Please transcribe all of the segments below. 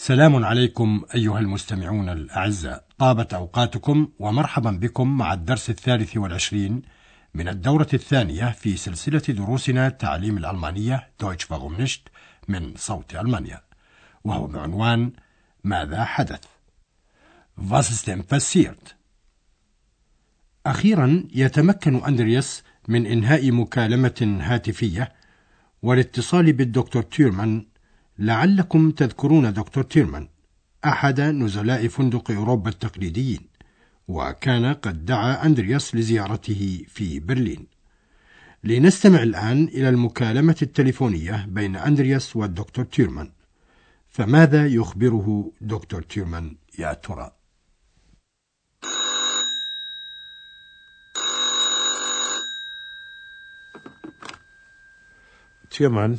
سلام عليكم أيها المستمعون الأعزاء. طابت أوقاتكم ومرحبا بكم مع الدرس الثالث والعشرين من الدورة الثانية في سلسلة دروسنا تعليم الألمانية دويتش فاغومنشت من صوت ألمانيا. وهو بعنوان ماذا حدث؟ Was ist denn passiert? أخيرا يتمكن أندرياس من إنهاء مكالمة هاتفية والاتصال بالدكتور تيرمان لعلكم تذكرون دكتور تيرمان أحد نزلاء فندق أوروبا التقليديين وكان قد دعا أندرياس لزيارته في برلين لنستمع الآن إلى المكالمة التليفونية بين أندرياس والدكتور تيرمان فماذا يخبره دكتور تيرمان يا ترى؟ Türmann.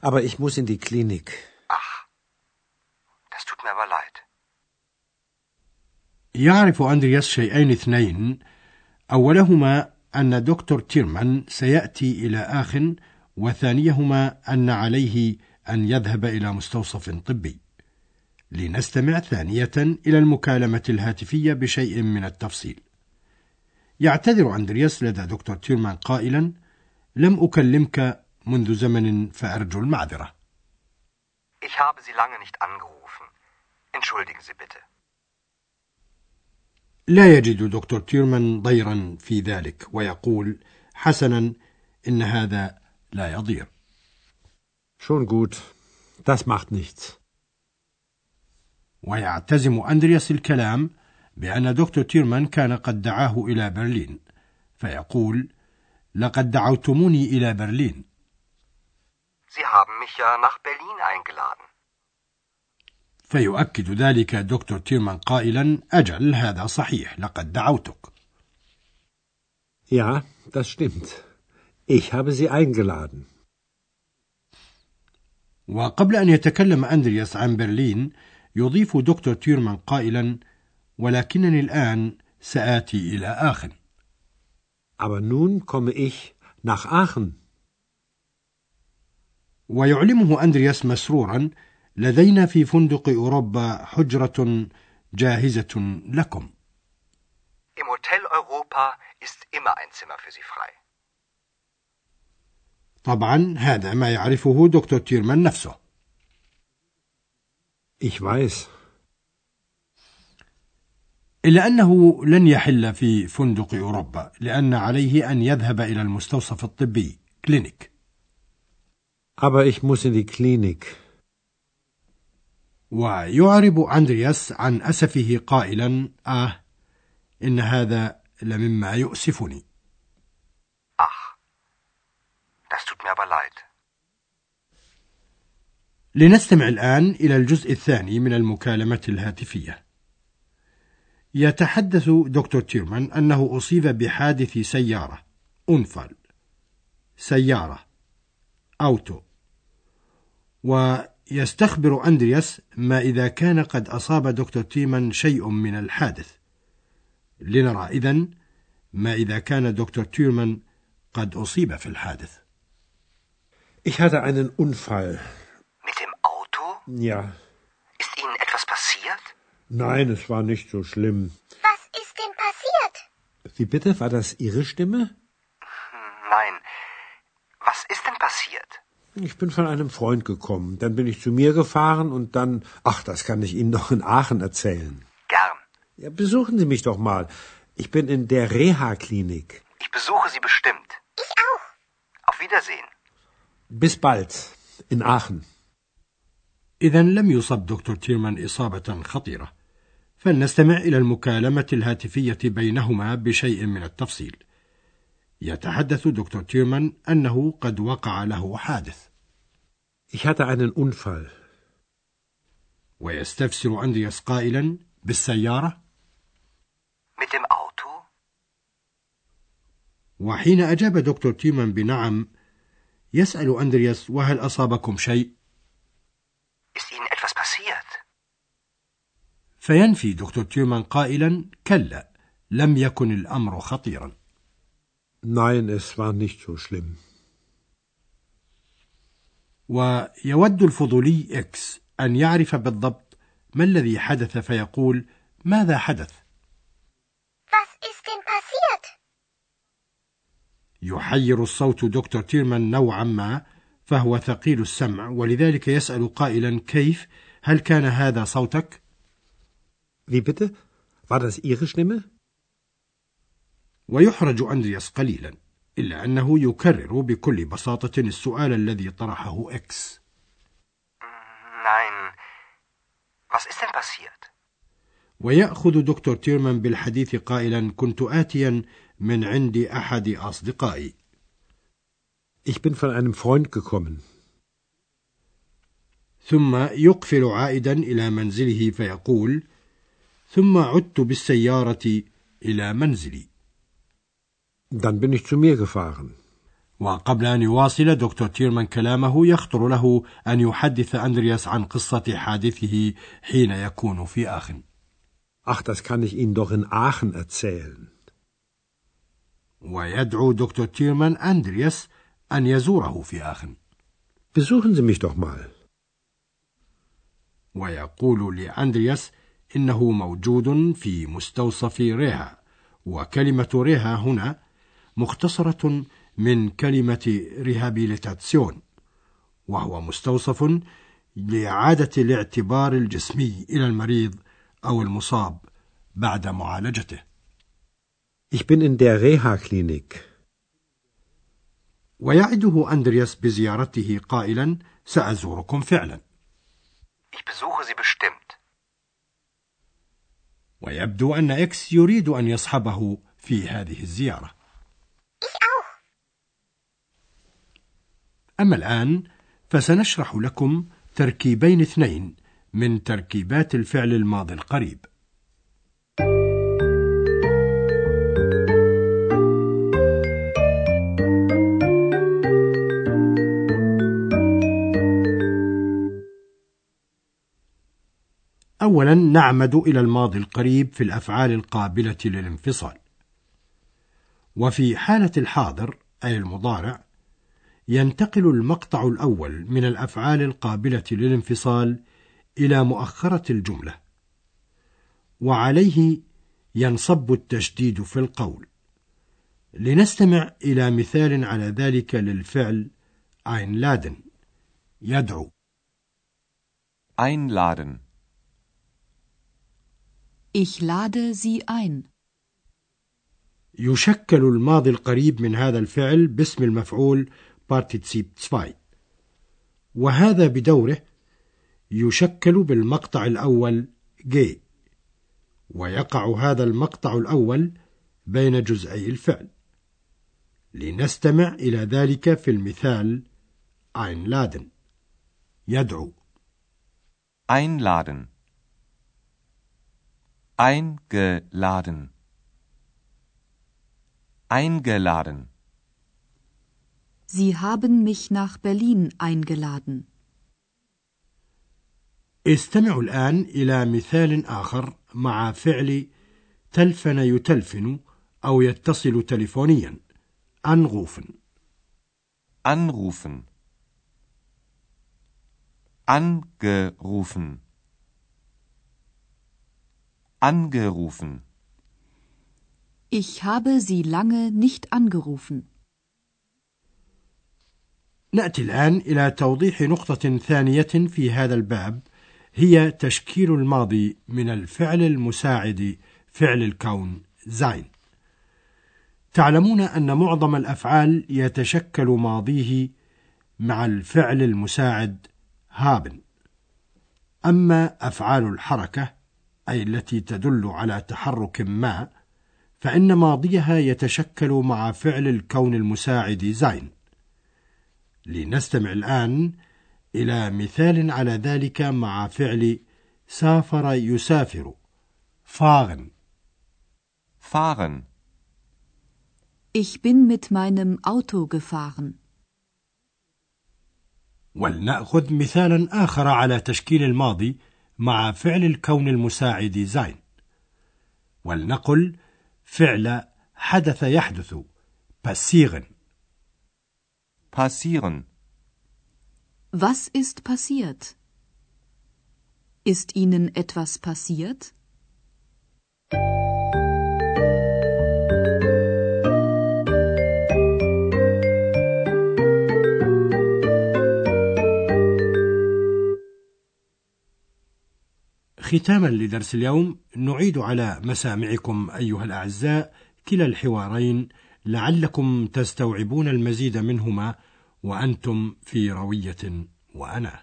Aber ich muss in die Klinik. Ach, das tut mir aber leid. يعرف أندرياس شيئين اثنين أولهما أن دكتور تيرمان سيأتي إلى آخ وثانيهما أن عليه أن يذهب إلى مستوصف طبي لنستمع ثانية إلى المكالمة الهاتفية بشيء من التفصيل يعتذر أندرياس لدى دكتور تيرمان قائلا لم أكلمك منذ زمن فأرجو المعذرة Ich habe Sie lange nicht angerufen. Entschuldigen Sie bitte. لا يجد دكتور تيرمان ضيرا في ذلك ويقول حسنا إن هذا لا يضير Schon gut. Das macht nichts. ويعتزم أندرياس الكلام بأن دكتور تيرمان كان قد دعاه إلى برلين فيقول لقد دعوتموني إلى برلين Sie haben mich ja nach Berlin eingeladen. فيؤكد ذلك دكتور تيرمان قائلا أجل هذا صحيح لقد دعوتك Ja, das stimmt. Ich habe Sie eingeladen. وقبل أن يتكلم أندرياس عن برلين يضيف دكتور تيرمان قائلا ولكنني الآن سآتي إلى آخر Aber nun komme ich nach Aachen. ويعلمه أندرياس مسرورا لدينا في فندق أوروبا حجرة جاهزة لكم Im Hotel Europa ist immer ein Zimmer für Sie frei. طبعا هذا ما يعرفه دكتور تيرمان نفسه Ich weiß. إلا أنه لن يحل في فندق أوروبا لأن عليه أن يذهب إلى المستوصف الطبي كلينيك Aber ich muss in die Klinik. ويعرب أندرياس عن أسفه قائلا آه إن هذا لمما يؤسفني Ach, das tut mir aber leid. لنستمع الآن إلى الجزء الثاني من المكالمة الهاتفية يتحدث دكتور تيرمان أنه أصيب بحادث سيارة أنفل سيارة أوتو ويستخبر أندرياس ما إذا كان قد أصاب دكتور تيرمان شيء من الحادث لنرى إذن ما إذا كان دكتور تيرمان قد أصيب في الحادث Ich hatte einen Unfall. Mit dem Auto? Ja. Ist Ihnen etwas passiert? Nein, es war nicht so schlimm. Was ist denn passiert? Wie bitte? War das Ihre Stimme? Ich bin von einem Freund gekommen. Dann bin ich zu mir gefahren und dann. Ach, das kann ich Ihnen noch in Aachen erzählen. Gern. Ja, besuchen Sie mich doch mal. Ich bin in der Reha-Klinik. Ich besuche Sie bestimmt. Ich auch. Auf Wiedersehen. Bis bald. In Aachen. إذا لم يصب دكتور تيرمان إصابة خطيرة فلنستمع إلى المكالمة الهاتفية بينهما بشيء من التفصيل يتحدث دكتور تيرمان أنه قد وقع له حادث Ich hatte einen Unfall. ويستفسر أندرياس قائلا بالسيارة Mit dem Auto? وحين أجاب دكتور تيرمان بنعم يسأل أندرياس وهل أصابكم شيء Ist Ihnen etwas passiert? فينفي دكتور تيرمان قائلا كلا لم يكن الأمر خطيرا Nein, es war nicht so schlimm. ويود الفضولي إكس أن يعرف بالضبط ما الذي حدث فيقول ماذا حدث Was ist denn passiert? يحير الصوت دكتور تيرمان نوعا ما فهو ثقيل السمع ولذلك يسأل قائلا كيف هل كان هذا صوتك Wie bitte? War das Ihre Stimme? ويحرج أندرياس قليلا إلا أنه يكرر بكل بساطة السؤال الذي طرحه إكس Nein. Was ist denn passiert? ويأخذ دكتور تيرمان بالحديث قائلا كنت آتيا من عند أحد أصدقائي Ich bin von einem Freund gekommen. ثم يقفل عائدا إلى منزله فيقول ثم عدت بالسيارة إلى منزلي Dann bin ich zu mir gefahren. وقبل أن يواصل دكتور تيرمان كلامه يخطر له أن يحدث أندرياس عن قصة حادثه حين يكون في آخن Ach, das kann ich Ihnen doch in Aachen erzählen. ويدعو دكتور تيرمان أندرياس أن يزوره في آخن Besuchen Sie mich doch mal. ويقول لأندرياس إنه موجود في مستوصف ريها وكلمة ريها هنا مختصرة من كلمة ريهابيليتاسيون وهو مستوصف لإعادة الاعتبار الجسمي إلى المريض أو المصاب بعد معالجته Ich bin in der Reha-Klinik. ويعده أندرياس بزيارته قائلا سأزوركم فعلا Ich besuche Sie bestimmt. ويبدو أن إكس يريد أن يصحبه في هذه الزيارة Ich auch. أما الآن فسنشرح لكم تركيبين اثنين من تركيبات الفعل الماضي القريب أولا نعمد إلى الماضي القريب في الأفعال القابلة للانفصال وفي حالة الحاضر أي المضارع ينتقل المقطع الأول من الأفعال القابلة للانفصال إلى مؤخرة الجملة وعليه ينصب التشديد في القول لنستمع إلى مثال على ذلك للفعل einladen يدعو Einladen. Ich lade Sie ein. يشكل الماضي القريب من هذا الفعل باسم المفعول Partizip 2 وهذا بدوره يشكل بالمقطع الأول جي ويقع هذا المقطع الأول بين جزئي الفعل. لنستمع إلى ذلك في المثال einladen. يدعو. Einladen. Eingeladen. Eingeladen. Sie haben mich nach Berlin eingeladen. استمعوا الآن إلى مثال آخر مع فعل تلفن يتلفن أو يتصل تلفونيا anrufen Anrufen. Angerufen. Angerufen. Ich habe Sie lange nicht angerufen. نأتي الآن إلى توضيح نقطة ثانية في هذا الباب هي تشكيل الماضي من الفعل المساعد فعل الكون sein تعلمون أن معظم الأفعال يتشكل ماضيه مع الفعل المساعد haben أما أفعال الحركة أي التي تدل على تحرك ما فإن ماضيها يتشكل مع فعل الكون المساعد زين لنستمع الآن إلى مثال على ذلك مع فعل سافر يسافر fahren fahren Ich bin mit meinem Auto gefahren. ولنأخذ مثالا آخر على تشكيل الماضي مع فعل الكون المساعد زين ولنقل فعل حدث يحدث passieren passieren Was ist passiert? Ist Ihnen etwas passiert? ختاما لدرس اليوم نعيد على مسامعكم أيها الأعزاء كلا الحوارين لعلكم تستوعبون المزيد منهما وأنتم في روية وأنا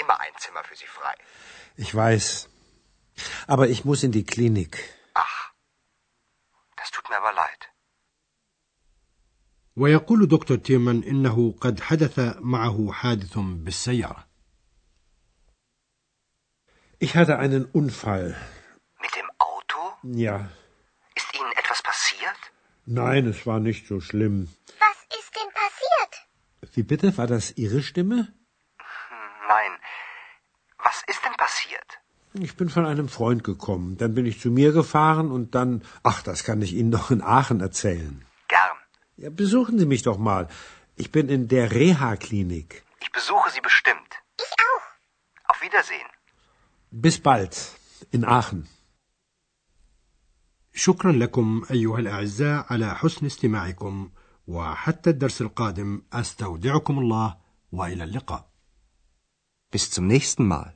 immer ein Zimmer für Sie frei. Ich weiß. Aber ich muss in die Klinik. Ach, das tut mir aber leid. ويقول دكتور تيرمان إنه قد حدث معه حادث بالسيارة. Ich hatte einen Unfall. Mit dem Auto? Ja. Ist Ihnen etwas passiert? Nein, es war nicht so schlimm. Was ist denn passiert? Wie bitte? War das Ihre Stimme? Ich bin von einem Freund gekommen. Dann bin ich zu mir gefahren und dann. Ach, das kann ich Ihnen noch in Aachen erzählen. Gern. Ja, besuchen Sie mich doch mal. Ich bin in der Reha-Klinik. Ich besuche Sie bestimmt. Ich auch. Auf Wiedersehen. Bis bald. In Aachen. شكرا لكم أيها الأعزاء على حسن استماعكم وحتى الدرس القادم أستودعكم الله وإلى اللقاء. Bis zum nächsten Mal.